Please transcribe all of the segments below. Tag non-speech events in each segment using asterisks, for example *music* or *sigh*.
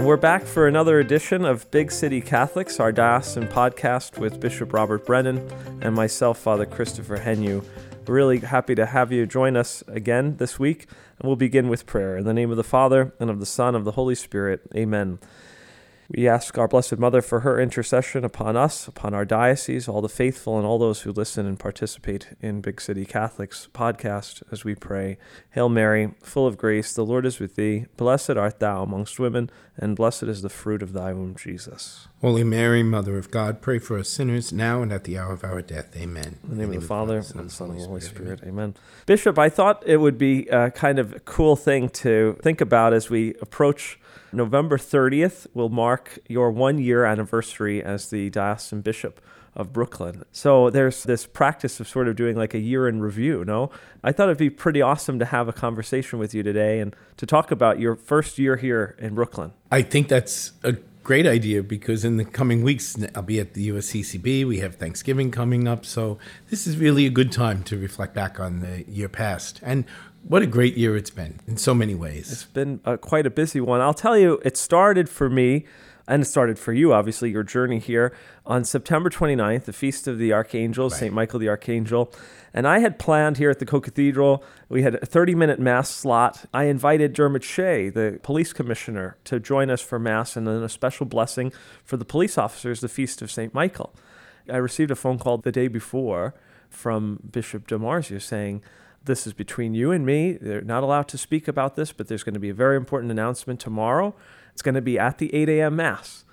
And we're back for another edition of Big City Catholics, our diocesan podcast with Bishop Robert Brennan and myself, Father Christopher Heanue. We're really happy to have you join us again this week, and we'll begin with prayer. In the name of the Father, and of the Son, and of the Holy Spirit, amen. We ask our Blessed Mother for her intercession upon us, upon our diocese, all the faithful, and all those who listen and participate in Big City Catholics podcast as we pray. Hail Mary, full of grace, the Lord is with thee. Blessed art thou amongst women, and blessed is the fruit of thy womb, Jesus. Holy Mary, Mother of God, pray for us sinners now and at the hour of our death. Amen. In the name, of the Father, and the Son, and the Holy Spirit. Spirit. Amen. Bishop, I thought it would be a kind of cool thing to think about as we approach November 30th will mark your one year anniversary as the diocesan bishop of Brooklyn. So there's this practice of sort of doing like a year in review, no? I thought it'd be pretty awesome to have a conversation with you today and to talk about your first year here in Brooklyn. I think that's a great idea because in the coming weeks I'll be at the USCCB. We have Thanksgiving coming up, so this is really a good time to reflect back on the year past and what a great year it's been in so many ways. It's been uh, quite a busy one. I'll tell you, it started for me, and it started for you, obviously, your journey here on September 29th, the Feast of the Archangel, right. St. Michael the Archangel. And I had planned here at the Co Cathedral, we had a 30 minute Mass slot. I invited Dermot Shea, the police commissioner, to join us for Mass and then a special blessing for the police officers, the Feast of St. Michael. I received a phone call the day before from Bishop DiMarzio saying, this is between you and me. They're not allowed to speak about this, but there's going to be a very important announcement tomorrow. It's going to be at the 8 a.m. Mass.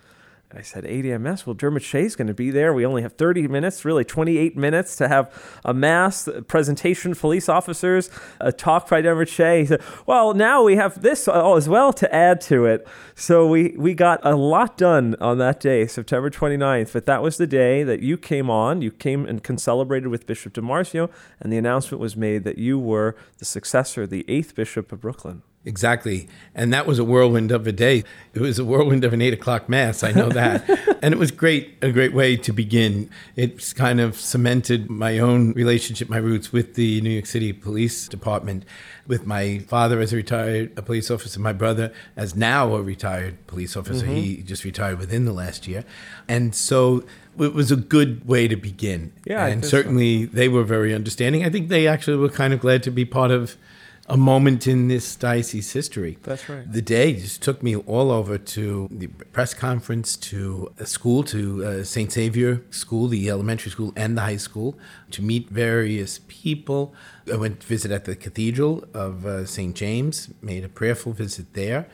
I said, 8 a.m. Well, Dermot Shea's going to be there. We only have 30 minutes, really 28 minutes to have a Mass, presentation, police officers, a talk by Dermot Shea. He said, well, now we have this as well to add to it. So we, we got a lot done on that day, September 29th. But that was the day that you came on. You came and celebrated with Bishop DiMarzio, and the announcement was made that you were the successor, the eighth Bishop of Brooklyn. Exactly. And that was a whirlwind of a day. It was a whirlwind of an eight o'clock mass. I know that. *laughs* and it was great, a great way to begin. It's kind of cemented my own relationship, my roots with the New York City Police Department, with my father as a retired a police officer, my brother as now a retired police officer. Mm-hmm. He just retired within the last year. And so it was a good way to begin. Yeah. And certainly so. they were very understanding. I think they actually were kind of glad to be part of a moment in this diocese history. That's right. The day just took me all over to the press conference, to a school, to uh, St. Xavier School, the elementary school and the high school, to meet various people. I went to visit at the Cathedral of uh, St. James, made a prayerful visit there,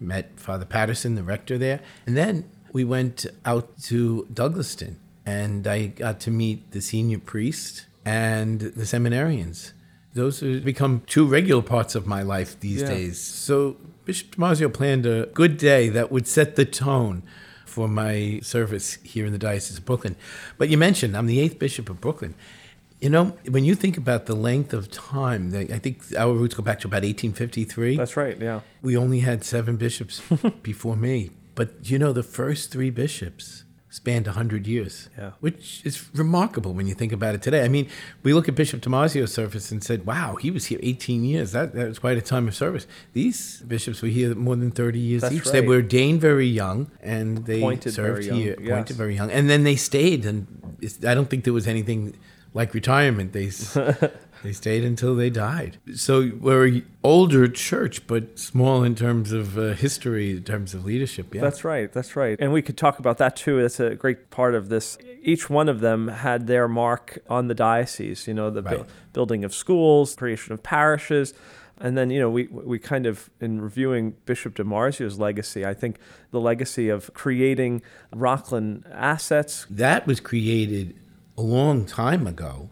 met Father Patterson, the rector there, and then we went out to Douglaston and I got to meet the senior priest and the seminarians those have become two regular parts of my life these yeah. days. So Bishop DiMarzio planned a good day that would set the tone for my service here in the Diocese of Brooklyn. But you mentioned I'm the eighth bishop of Brooklyn. You know, when you think about the length of time, I think our roots go back to about 1853. That's right, yeah. We only had seven bishops *laughs* before me. But you know, the first three bishops spanned 100 years, yeah. which is remarkable when you think about it today. I mean, we look at Bishop DiMarzio's service and said, wow, he was here 18 years. That, that was quite a time of service. These bishops were here more than 30 years That's each. Right. They were ordained very young and they appointed served very here, young. appointed yes. very young. And then they stayed. And I don't think there was anything like retirement. They *laughs* they stayed until they died. So we're an older church, but small in terms of uh, history, in terms of leadership. Yeah, that's right. That's right. And we could talk about that too. That's a great part of this. Each one of them had their mark on the diocese. You know, the right. bu- building of schools, creation of parishes. And then, you know, we, we kind of, in reviewing Bishop DiMarzio's legacy, I think the legacy of creating Rockland assets. That was created a long time ago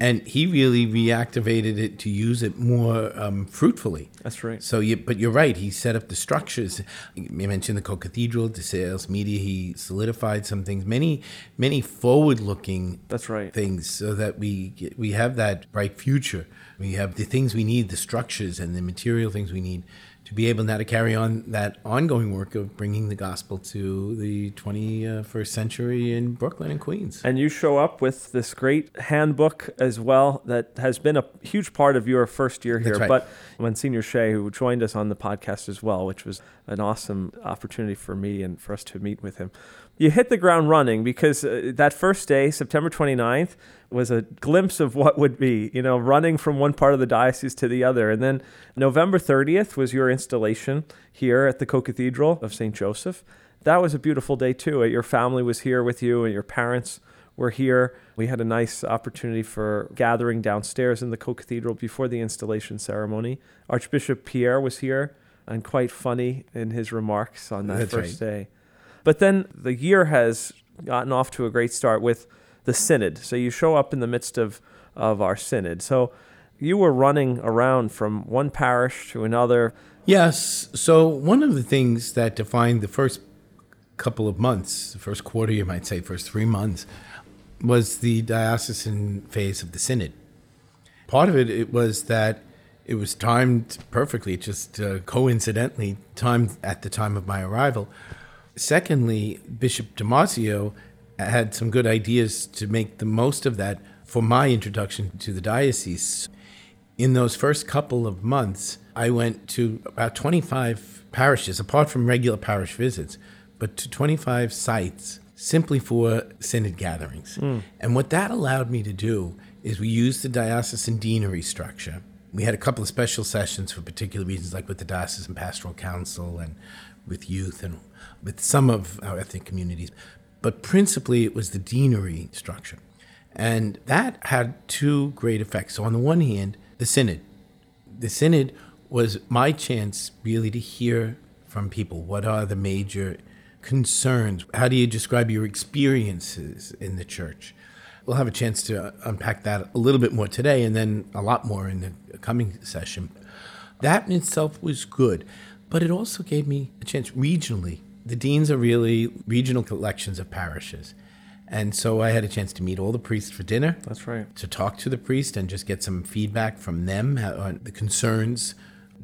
and he really reactivated it to use it more um, fruitfully. That's right. So, you, but you're right. He set up the structures. You mentioned the co-cathedral, DeSales Media. He solidified some things, many, many forward-looking. That's right. Things, so that we we have that bright future. We have the things we need, the structures and the material things we need to be able now to carry on that ongoing work of bringing the gospel to the 21st century in Brooklyn and Queens. And you show up with this great handbook as well that has been a huge part of your first year here. Right. But Monsignor Shea, who joined us on the podcast as well, which was an awesome opportunity for me and for us to meet with him. You hit the ground running because uh, that first day, September 29th, was a glimpse of what would be, you know, running from one part of the diocese to the other. And then November 30th was your installation here at the Co-Cathedral of St. Joseph. That was a beautiful day too. Your family was here with you and your parents were here. We had a nice opportunity for gathering downstairs in the Co-Cathedral before the installation ceremony. Archbishop Pierre was here and quite funny in his remarks on that That's first right. day. But then the year has gotten off to a great start with the synod. So you show up in the midst of, of our synod. So you were running around from one parish to another. Yes. So one of the things that defined the first couple of months, the first quarter, you might say, first three months, was the diocesan phase of the synod. Part of it, it was that it was timed perfectly, just uh, coincidentally timed at the time of my arrival. Secondly, Bishop DiMarzio had some good ideas to make the most of that for my introduction to the diocese. In those first couple of months, I went to about 25 parishes, apart from regular parish visits, but to 25 sites simply for synod gatherings. Hmm. And what that allowed me to do is we used the diocesan deanery structure. We had a couple of special sessions for particular reasons, like with the diocesan pastoral council and with youth and with some of our ethnic communities. But principally, it was the deanery structure. And that had two great effects. So, on the one hand, the synod. The synod was my chance really to hear from people what are the major concerns? How do you describe your experiences in the church? We'll have a chance to uh, unpack that a little bit more today and then a lot more in the coming session. That in itself was good, but it also gave me a chance regionally. The deans are really regional collections of parishes. And so I had a chance to meet all the priests for dinner. That's right. To talk to the priest and just get some feedback from them uh, on the concerns,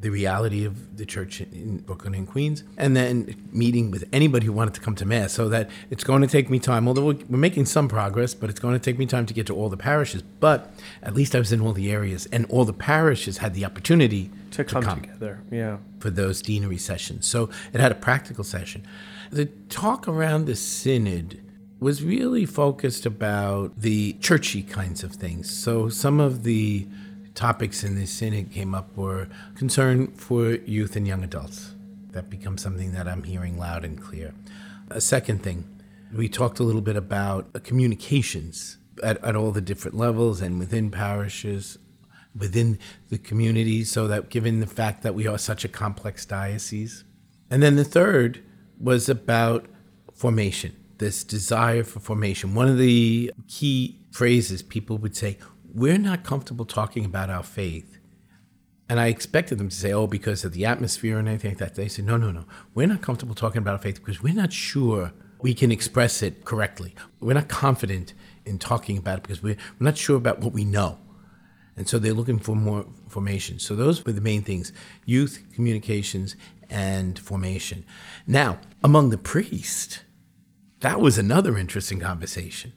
the reality of the church in Brooklyn and Queens, and then meeting with anybody who wanted to come to Mass. So that it's going to take me time, although we're making some progress, but it's going to take me time to get to all the parishes. But at least I was in all the areas, and all the parishes had the opportunity To come, together. Yeah. for those deanery sessions. So it had a practical session. The talk around the synod was really focused about the churchy kinds of things. So some of the topics in the synod came up were concern for youth and young adults. That becomes something that I'm hearing loud and clear. A second thing, we talked a little bit about communications at, at all the different levels and within parishes, within the community, so that given the fact that we are such a complex diocese. And then the third was about formation, this desire for formation. One of the key phrases people would say, We're not comfortable talking about our faith. And I expected them to say, oh, because of the atmosphere and anything like that. They said, no, no, no. We're not comfortable talking about our faith because we're not sure we can express it correctly. We're not confident in talking about it because we're, we're not sure about what we know. And so they're looking for more formation. So those were the main things youth, communications, and formation. Now, among the priests, that was another interesting conversation.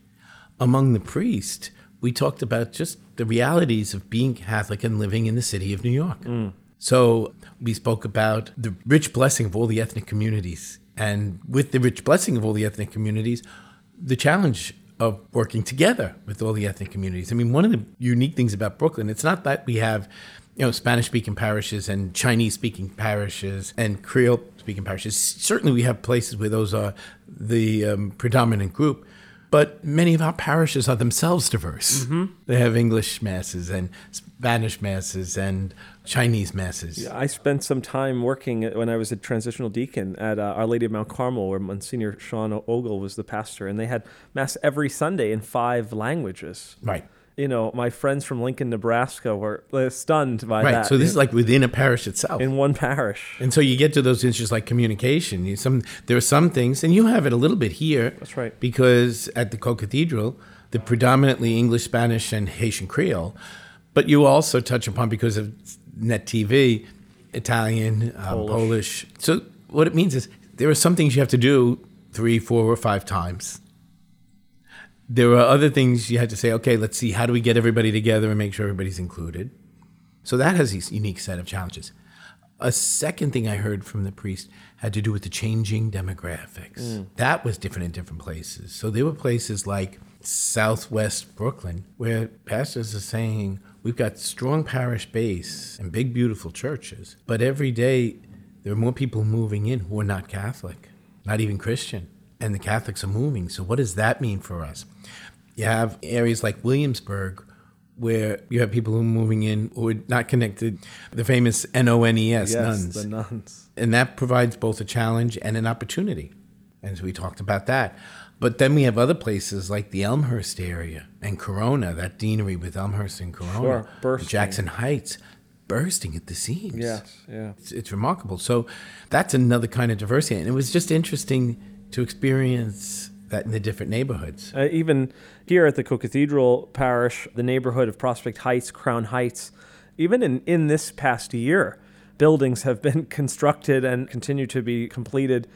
Among the priests, we talked about just the realities of being Catholic and living in the city of New York. So we spoke about the rich blessing of all the ethnic communities. And with the rich blessing of all the ethnic communities, the challenge of working together with all the ethnic communities. I mean, one of the unique things about Brooklyn, it's not that we have, you know, Spanish speaking parishes and Chinese speaking parishes and Creole speaking parishes. Certainly we have places where those are the um, predominant group. But many of our parishes are themselves diverse. They have English masses and Spanish masses and Chinese masses. I spent some time working when I was a transitional deacon at uh, Our Lady of Mount Carmel, where Monsignor Sean Ogle was the pastor, and they had mass every Sunday in five languages. Right. You know, my friends from Lincoln, Nebraska were uh, stunned by Right. that. So this is like within a parish itself. in one parish. And so you get to those issues like communication. You, some there are some things, and you have it a little bit here. That's right. Because at the co-cathedral, the predominantly English, Spanish, and Haitian Creole, but you also touch upon because of NET TV, Italian, Polish. Polish. So what it means is there are some things you have to do three, four, or five times. There were other things you had to say, okay, let's see, how do we get everybody together and make sure everybody's included? So that has a unique set of challenges. A second thing I heard from the priest had to do with the changing demographics. Mm. That was different in different places. So there were places like Southwest Brooklyn where pastors are saying, we've got strong parish base and big, beautiful churches, but every day there are more people moving in who are not Catholic, not even Christian, and the Catholics are moving. So what does that mean for us? You have areas like Williamsburg where you have people who are moving in who are not connected, the famous NONES, yes, nuns. the nuns. And that provides both a challenge and an opportunity. And so we talked about that. But then we have other places like the Elmhurst area and Corona, that deanery with Elmhurst and Corona, Sure. Jackson Heights, bursting at the seams. Yes, yeah. It's, it's remarkable. So that's another kind of diversity. And it was just interesting to experience that in the different neighborhoods. Uh, even here at the Co-Cathedral Parish, the neighborhood of Prospect Heights, Crown Heights, even in, in this past year, buildings have been *laughs* constructed and continue to be completed,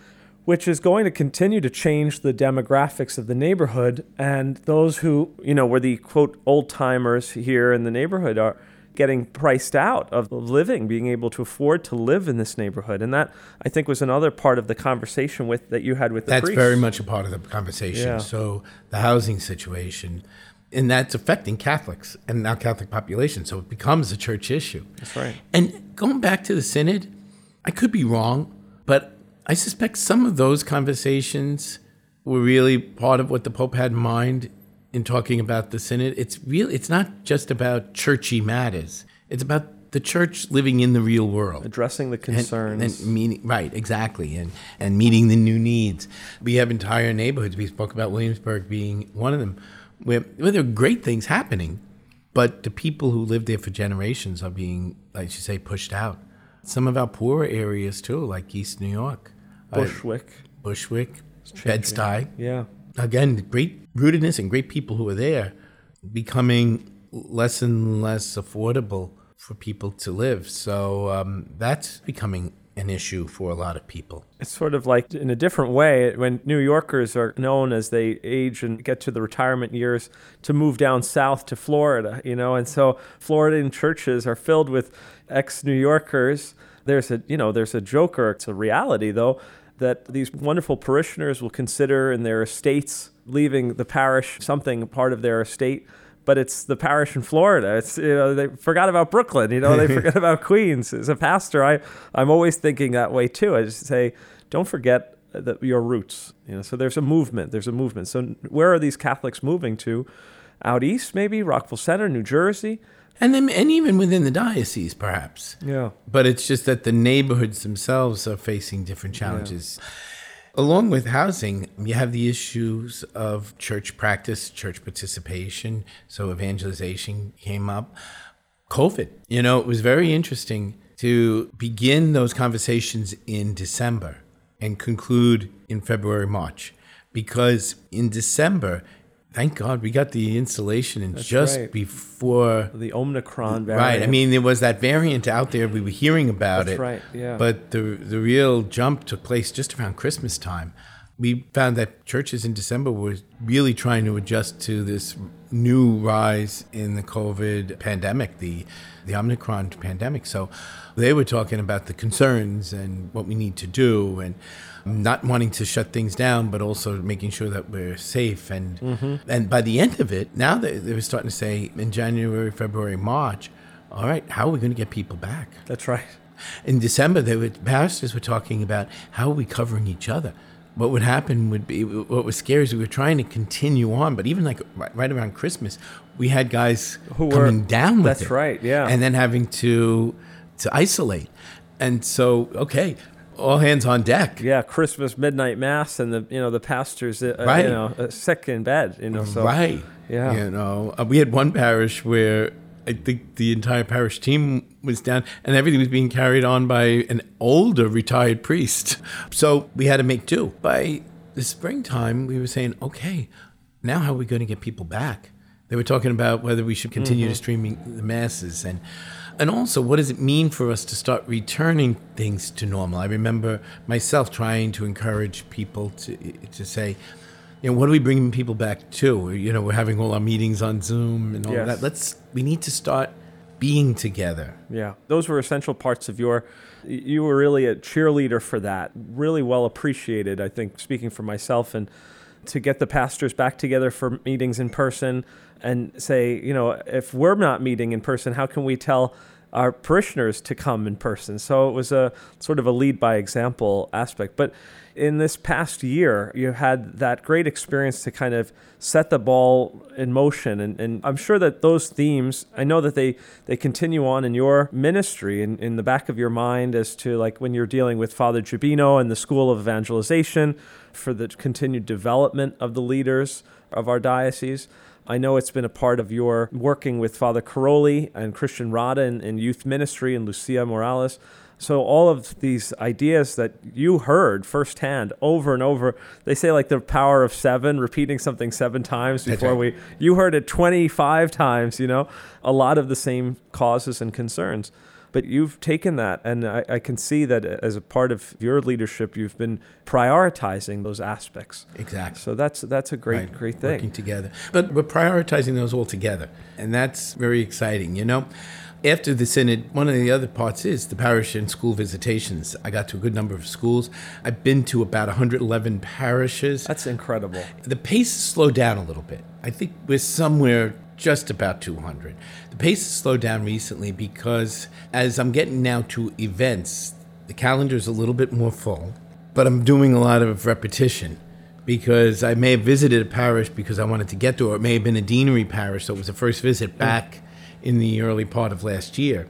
which is going to continue to change the demographics of the neighborhood. And those who, you know, were the quote old timers here in the neighborhood are getting priced out of living, being able to afford to live in this neighborhood. And that I think was another part of the conversation with that you had with the That's priests. very much a part of the conversation. Yeah. So the housing situation, and that's affecting Catholics and now Catholic population. So it becomes a church issue. That's right. And going back to the synod, I could be wrong, but I suspect some of those conversations were really part of what the Pope had in mind in talking about the synod. It's real. It's not just about churchy matters. It's about the church living in the real world addressing the and- concerns. And, meeting, right, exactly, and and meeting the new needs. We have entire neighborhoods. We spoke about Williamsburg being one of them, where, where there are great things happening, but the people who lived there for generations are being, like you say, pushed out. Some of our poorer areas too, like East New York, uh, Bushwick. Bushwick, Bed-Stuy. Yeah. Again, great rootedness and great people who are there, becoming less and less affordable for people to live. So um, that's becoming an issue for a lot of people. It's sort of like in a different way when New Yorkers are known as they age and get to the retirement years to move down south to Florida, you know, and so Floridian churches are filled with ex New Yorkers. There's a, you know, there's a joker, it's a reality though, that these wonderful parishioners will consider in their estates leaving the parish something part of their estate but it's the parish in Florida. It's you know they forgot about Brooklyn. You know they *laughs* forgot about Queens. As a pastor, I I'm always thinking that way too. I just say, don't forget that your roots. You know, so there's a movement. There's a movement. So where are these Catholics moving to? Out east, maybe Rockville Centre, New Jersey. And then, and even within the diocese, perhaps. Yeah. But it's just that the neighborhoods themselves are facing different challenges. Along with housing, you have the issues of church practice, church participation. So evangelization came up. COVID, you know, it was very interesting to begin those conversations in December and conclude in February, March. Because in December, thank God we got the installation in just right. before The Omicron variant. Right. I mean, there was that variant out there. We were hearing about That's it. right, yeah. But the the real jump took place just around Christmas time. We found that churches in December were really trying to adjust to this new rise in the COVID pandemic, the the Omicron pandemic. So they were talking about the concerns and what we need to do and not wanting to shut things down, but also making sure that we're safe. And mm-hmm. and by the end of it, now they, they were starting to say in January, February, March, all right, how are we going to get people back? That's right. In December, they were, pastors were talking about how are we covering each other. What would happen would be what was scary is we were trying to continue on, but even like right, around Christmas, we had guys Who were- coming down with that's it. right, yeah. and then having to to isolate, and so okay, all hands on deck. Yeah, Christmas midnight mass, and the you know the pastors, uh, Right. you know, uh, sick in bed. You know, so right. Yeah. You know, uh, we had one parish where I think the entire parish team was down and everything was being carried on by an older retired priest. So we had to make do. By the springtime, we were saying, okay, now how are we going to get people back? They were talking about whether we should continue mm-hmm. to streaming the masses and and also what does it mean for us to start returning things to normal? I remember myself trying to encourage people to to say, you know, what are we bringing people back to? You know, we're having all our meetings on Zoom and all yes. that. Let's we need to start being together. Yeah, those were essential parts of your. You were really a cheerleader for that. Really well appreciated. I think speaking for myself and to get the pastors back together for meetings in person and say, you know, if we're not meeting in person, how can we tell our parishioners to come in person? So it was a sort of a lead by example aspect. But in this past year, you had that great experience to kind of set the ball in motion. And, and I'm sure that those themes, I know that they, they continue on in your ministry in, in the back of your mind as to like when you're dealing with Father Gibino and the School of Evangelization for the continued development of the leaders of our diocese. I know it's been a part of your working with Father Caroli and Christian Rada in, in youth ministry and Lucia Morales. So all of these ideas that you heard firsthand over and over, they say like the power of seven, repeating something seven times before right. we you heard it 25 times, you know, a lot of the same causes and concerns. But you've taken that, and I, I, can see that as a part of your leadership, you've been prioritizing those aspects. Exactly. So that's that's a great right. great thing. Working together, but we're prioritizing those all together, and that's very exciting. You know, after the synod, one of the other parts is the parish and school visitations. I got to a good number of schools. I've been to about 111 parishes. That's incredible. The pace slowed down a little bit. I think we're somewhere just about 200. The pace has slowed down recently because as I'm getting now to events, the calendar's a little bit more full, but I'm doing a lot of repetition because I may have visited a parish because I wanted to get to, or it may have been a deanery parish, so it was the first visit mm. back in the early part of last year.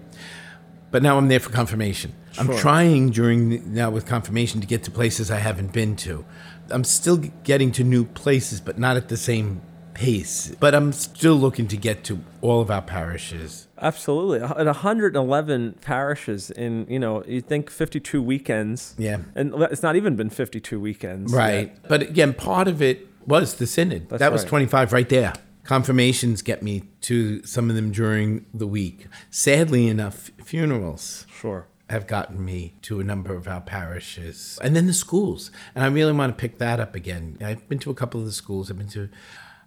But now I'm there for confirmation. Sure. I'm trying during now with confirmation to get to places I haven't been to. I'm still getting to new places, but not at the same pace. But I'm still looking to get to all of our parishes. Absolutely, at 111 parishes in you know you think 52 weekends. Yeah, and it's not even been 52 weekends. Right, yet. but again, part of it was the synod. That's that was right. 25 right there confirmations get me to some of them during the week. Sadly enough, funerals. Sure. Have gotten me to a number of our parishes. And then the schools. And I really want to pick that up again. I've been to a couple of the schools. I've been to,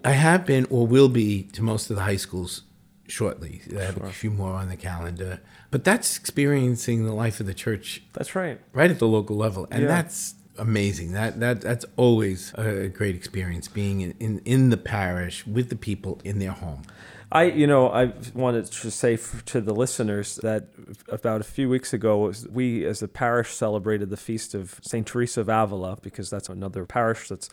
I have been or will be to most of the high schools shortly. I have sure. a few more on the calendar. But that's experiencing the life of the church. That's right. Right at the local level. And yeah. that's amazing. That that that's always a great experience being in, in, in the parish with the people in their home. I, you know, I wanted to say to the listeners that about a few weeks ago, we as a parish celebrated the feast of St. Teresa of Avila because that's another parish that's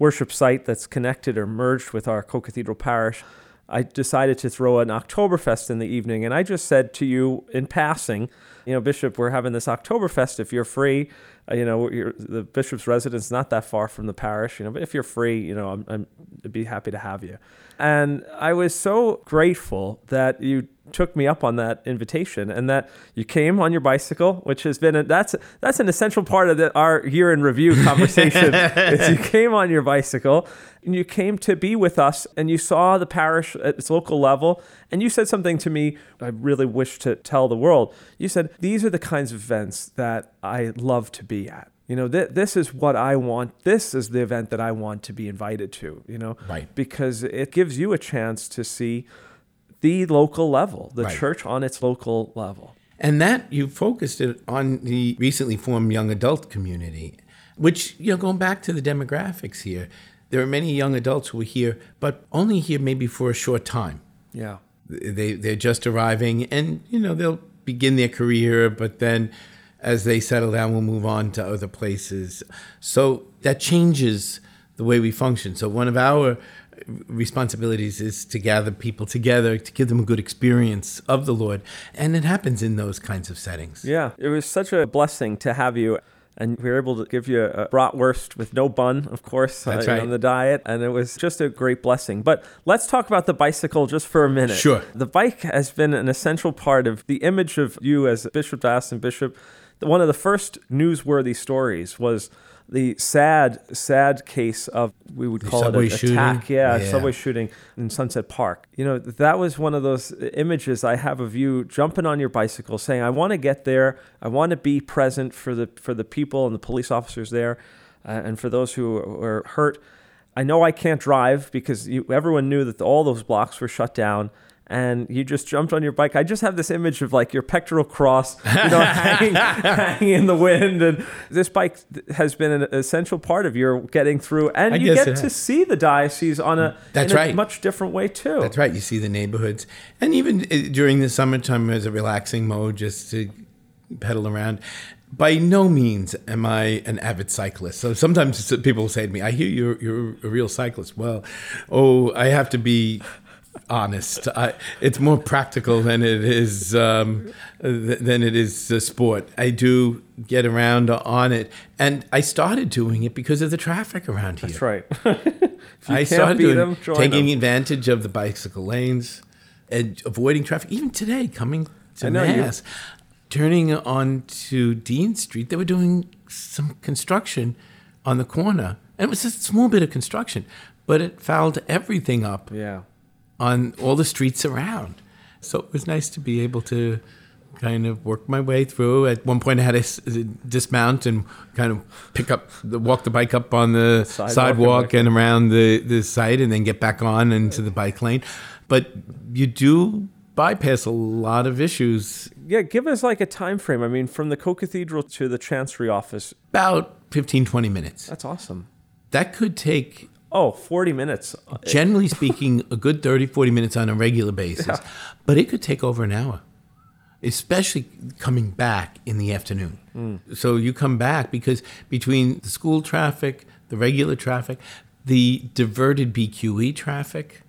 worship site that's connected or merged with our co-cathedral parish. I decided to throw an Oktoberfest in the evening, and I just said to you in passing, you know, Bishop, we're having this Oktoberfest. If you're free, uh, you know, the bishop's residence not that far from the parish, you know, but if you're free, you know, I'm, I'm, I'd be happy to have you. And I was so grateful that you took me up on that invitation and that you came on your bicycle, which has been a, that's that's an essential part of the, our year in review *laughs* conversation. you came on your bicycle and you came to be with us and you saw the parish at its local level and you said something to me I really wish to tell the world. You said these are the kinds of events that I love to be at you know th- this is what i want this is the event that i want to be invited to you know right because it gives you a chance to see the local level, the right. church on its local level. And that you focused it on the recently formed young adult community, which, you know, going back to the demographics here, there are many young adults who are here, but only here maybe for a short time. Yeah. They, they're just arriving and, you know, they'll begin their career, but then as they settle down, we'll move on to other places. So that changes the way we function. So one of our responsibilities is to gather people together to give them a good experience of the Lord. And it happens in those kinds of settings. Yeah, it was such a blessing to have you. And we were able to give you a bratwurst with no bun, of course, uh, right. on the diet. And it was just a great blessing. But let's talk about the bicycle just for a minute. Sure. The bike has been an essential part of the image of you as Bishop Diocesan Bishop. One of the first newsworthy stories was the sad, sad case of we would call subway it an shooting? attack, yeah, Yeah. subway shooting in Sunset Park. You know, that was one of those images I have of you jumping on your bicycle, saying, "I want to get there. I want to be present for the for the people and the police officers there, uh, and for those who were hurt." I know I can't drive because you, everyone knew that all those blocks were shut down. And you just jumped on your bike. I just have this image of like your pectoral cross, you know, *laughs* hanging, hanging in the wind. And this bike has been an essential part of your getting through. And I you get to see the diocese on a, That's a right. much different way too. That's right. You see the neighborhoods, and even uh, during the summertime, as a relaxing mode, just to pedal around. By no means am I an avid cyclist. So sometimes people say to me, "I hear you're you're a real cyclist." Well, oh, I have to be honest. I, it's more practical than it is um, th- than it is a sport. I do get around on it, and I started doing it because of the traffic around here. That's right. *laughs* I started doing, them, taking them. advantage of the bicycle lanes and avoiding traffic. Even today, coming to know you- Mass, turning onto Dean Street, they were doing some construction on the corner, and it was just a small bit of construction, but it fouled everything up Yeah. On all the streets around. So it was nice to be able to kind of work my way through. At one point, I had to uh, dismount and kind of pick up, the, walk the bike up on the Sidewalk sidewalk, and and, around the, the site, and then get back on into the bike lane. But you do bypass a lot of issues. Yeah, give us like a time frame. I mean, from the co-cathedral to the chancery office. About 15, 20 minutes. That's awesome. That could take Oh, 40 minutes. generally speaking, a good 30, 40 minutes on a regular basis. But it could take over an hour, especially coming back in the afternoon. Mm. So you come back because between the school traffic, the regular traffic, the diverted BQE traffic,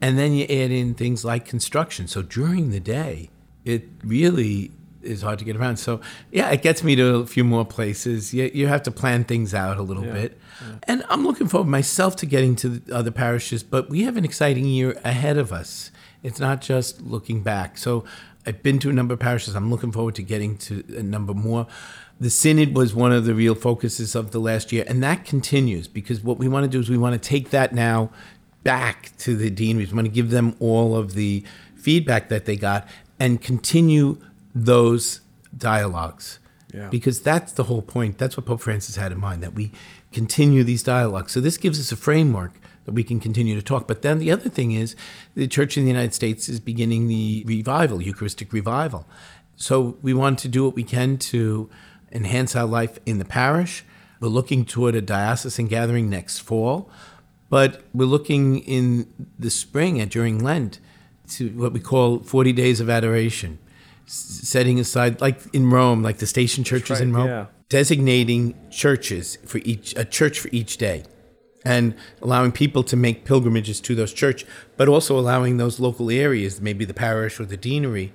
and then you add in things like construction. So during the day, it really is hard to get around. So yeah, it gets me to a few more places. You, you have to plan things out a little bit. And I'm looking forward myself to getting to the other parishes, but we have an exciting year ahead of us. It's not just looking back. So I've been to a number of parishes. I'm looking forward to getting to a number more. The synod was one of the real focuses of the last year, and that continues because what we want to do is we want to take that now back to the deaneries. We want to give them all of the feedback that they got and continue those dialogues. Yeah. Because that's the whole point. That's what Pope Francis had in mind, that we continue these dialogues. So this gives us a framework that we can continue to talk. But then the other thing is the Church in the United States is beginning the revival, Eucharistic revival. So we want to do what we can to enhance our life in the parish. We're looking toward a diocesan gathering next fall, but we're looking in the spring and during Lent to what we call 40 days of adoration, setting aside, like in Rome, like the station churches right, in Rome, yeah. designating churches for each, a church for each day and allowing people to make pilgrimages to those church, but also allowing those local areas, maybe the parish or the deanery,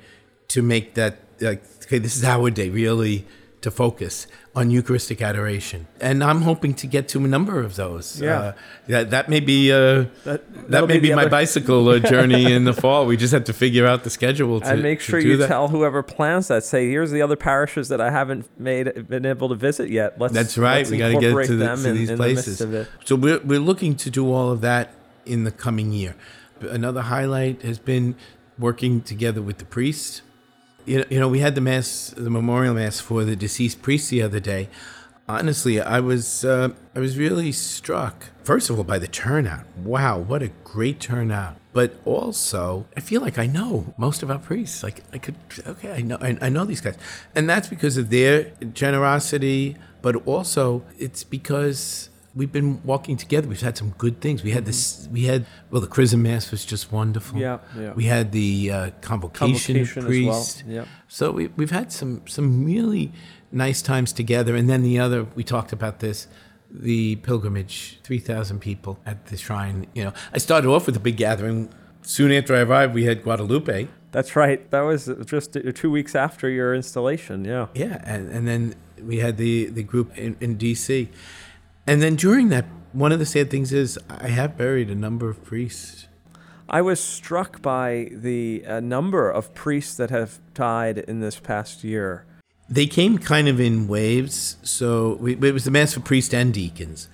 to make that like okay, this is our day really to focus on Eucharistic adoration. And I'm hoping to get to a number of those. Yeah. Uh, that that may be uh, that, that'll may be be, my other- bicycle uh, *laughs* journey in the fall. We just have to figure out the schedule to and make sure you that. tell whoever plans that. Say, here's the other parishes that I haven't made been able to visit yet. Let's That's right. let's we got to get to, the, to in- these in places. it. So we're, we're looking to do all of that in the coming year. Another highlight has been working together with the priest. You know, we had the mass, the memorial mass for the deceased priest the other day. Honestly, I was uh, I was really struck. First of all, by the turnout. Wow, what a great turnout! But also, I feel like I know most of our priests. Like I could, okay, I know I, I know these guys, and that's because of their generosity. But also, it's because we've been walking together. We've had some good things. We had this. We had well, the chrism mass was just wonderful. Yeah, yeah. We had the uh, convocation, Convocation as well, priest. yep. So we, we've had some some really nice times together. And then the other, we talked about this, the pilgrimage, three thousand people at the shrine. You know, I started off with a big gathering. Soon after I arrived, we had Guadalupe. That's right. That was just two weeks after your installation. Yeah. Yeah, and, and then we had the the group in, in D.C. And then during that, one of the sad things is I have buried a number of priests. I was struck by the uh, number of priests that have died in this past year. They came kind of in waves. So we, it was the mass for priests and deacons.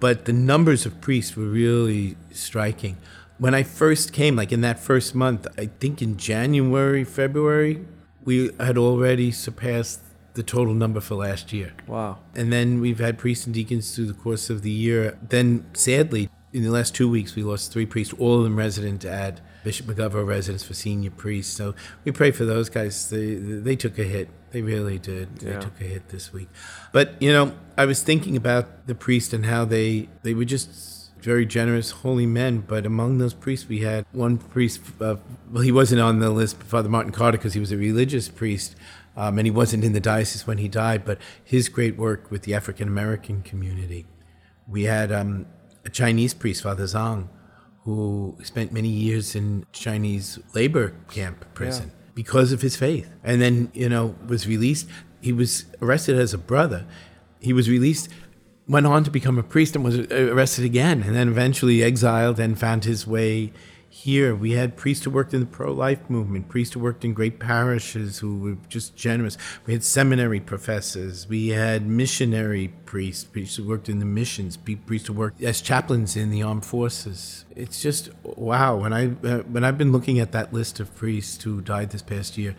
But the numbers of priests were really striking. When I first came, like in that first month, I think in January, February, we had already surpassed the total number for last year. Wow. And then we've had priests and deacons through the course of the year. Then, sadly, in the last two weeks, we lost three priests, all of them resident at Bishop Mugavero residence for senior priests. So we pray for those guys. They they took a hit. They really did. Yeah. They took a hit this week. But you know, I was thinking about the priest and how they they were just very generous, holy men. But among those priests, we had one priest. Uh, well, he wasn't on the list, Father Martin Carter, because he was a religious priest. Um, and he wasn't in the diocese when he died, but his great work with the African American community. We had um, a Chinese priest, Father Zhang, who spent many years in Chinese labor camp prison yeah. because of his faith. And then, you know, was released. He was arrested as a brother. He was released, went on to become a priest and was arrested again, and then eventually exiled and found his way here. We had priests who worked in the pro life movement, priests who worked in great parishes who were just generous. We had seminary professors. We had missionary priests, priests who worked in the missions, priests who worked as chaplains in the armed forces. It's just wow. When I uh, when I've been looking at that list of priests who died this past year,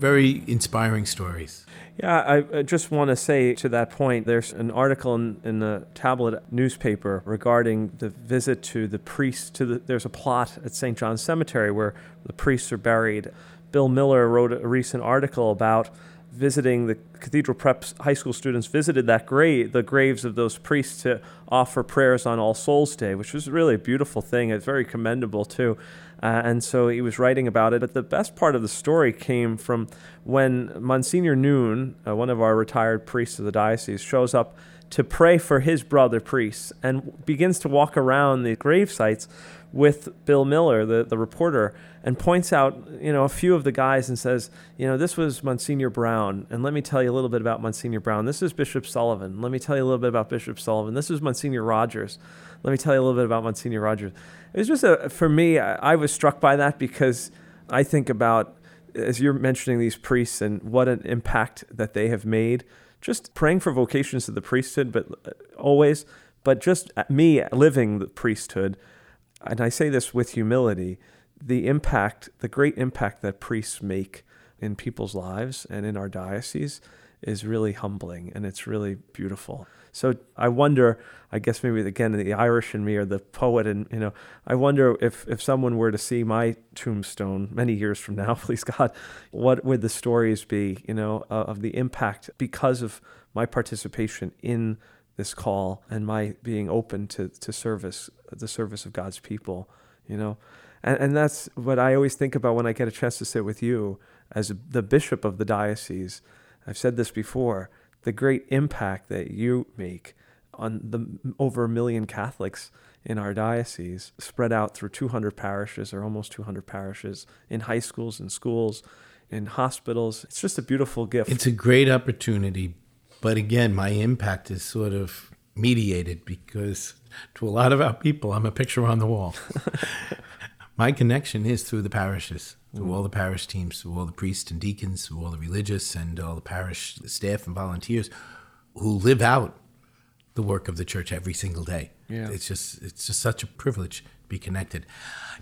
very inspiring stories. Yeah, I just want to say to that point there's an article in, in the tablet newspaper regarding the visit to the priests. To the, there's a plot at St. John's Cemetery where the priests are buried. Bill Miller wrote a recent article about visiting the Cathedral Prep high school students visited that grave, the graves of those priests to offer prayers on All Souls Day, which was really a beautiful thing. It's very commendable too. Uh, and so he was writing about it. But the best part of the story came from when Monsignor Noon, uh, one of our retired priests of the diocese, shows up to pray for his brother priests and begins to walk around the grave sites with Bill Miller, the, the reporter, and points out, you know, a few of the guys and says, you know, this was Monsignor Brown, and let me tell you a little bit about Monsignor Brown. This is Bishop Sullivan. Let me tell you a little bit about Bishop Sullivan. This is Monsignor Rogers. Let me tell you a little bit about Monsignor Rogers. It was just a, for me, I, I was struck by that because I think about, as you're mentioning these priests and what an impact that they have made, just praying for vocations to the priesthood, but uh, always, but just me living the priesthood and I say this with humility, the impact, the great impact that priests make in people's lives and in our diocese is really humbling and it's really beautiful. So I wonder, I guess maybe again the Irish in me or the poet and you know, I wonder if if someone were to see my tombstone many years from now, *laughs* please God, what would the stories be, you know, of the impact because of my participation in this call and my being open to, to service, the service of God's people, you know? And, and that's what I always think about when I get a chance to sit with you as the bishop of the diocese. I've said this before the great impact that you make on the over a million Catholics in our diocese, spread out through 200 parishes or almost 200 parishes in high schools and schools, in hospitals. It's just a beautiful gift. It's a great opportunity but again, my impact is sort of mediated because to a lot of our people, I'm a picture on the wall. *laughs* my connection is through the parishes, through mm. all the parish teams, through all the priests and deacons, through all the religious and all the parish staff and volunteers who live out the work of the church every single day. Yeah. It's just it's just such a privilege to be connected.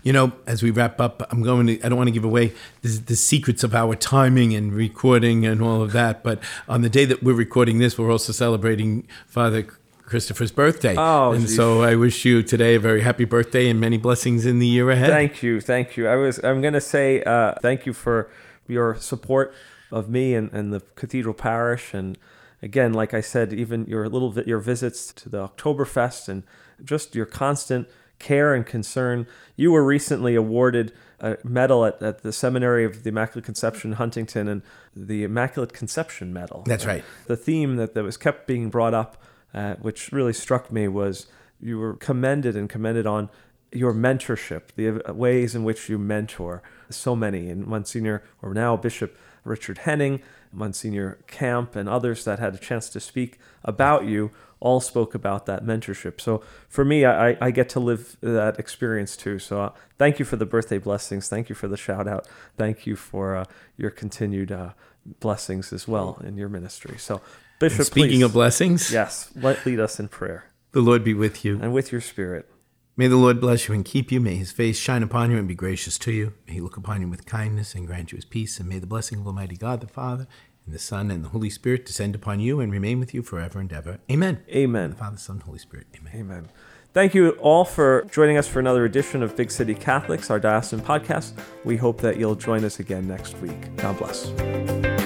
You know, as we wrap up, I'm going to, I don't want to give away the, the, secrets of our timing and recording and all of that, but on the day that we're recording this, we're also celebrating Father Christopher's birthday. Oh, and geez. so I wish you today a very happy birthday and many blessings in the year ahead. Thank you, thank you. I was I'm going to say uh, thank you for your support of me and, and the Cathedral Parish, and again, like I said, even your little your visits to the Oktoberfest and just your constant care and concern. You were recently awarded a medal at, at the Seminary of the Immaculate Conception Huntington and the Immaculate Conception Medal. That's right. The theme that, that was kept being brought up, uh, which really struck me, was you were commended and commended on your mentorship, the ways in which you mentor so many. And Monsignor, or now Bishop Richard Henning, Monsignor Camp, and others that had a chance to speak about you all spoke about that mentorship. So for me, I, I get to live that experience too. So uh, thank you for the birthday blessings. Thank you for the shout out. Thank you for uh, your continued uh, blessings as well in your ministry. So, Bishop, and speaking please, of blessings, yes, let lead us in prayer. The Lord be with you and with your spirit. May the Lord bless you and keep you. May his face shine upon you and be gracious to you. May he look upon you with kindness and grant you his peace. And may the blessing of Almighty God, the Father, and the Son, and the Holy Spirit descend upon you and remain with you forever and ever. Amen. Amen. The Father, Son, Holy Spirit. Amen. Amen. Thank you all for joining us for another edition of Big City Catholics, our diocesan podcast. We hope that you'll join us again next week. God bless.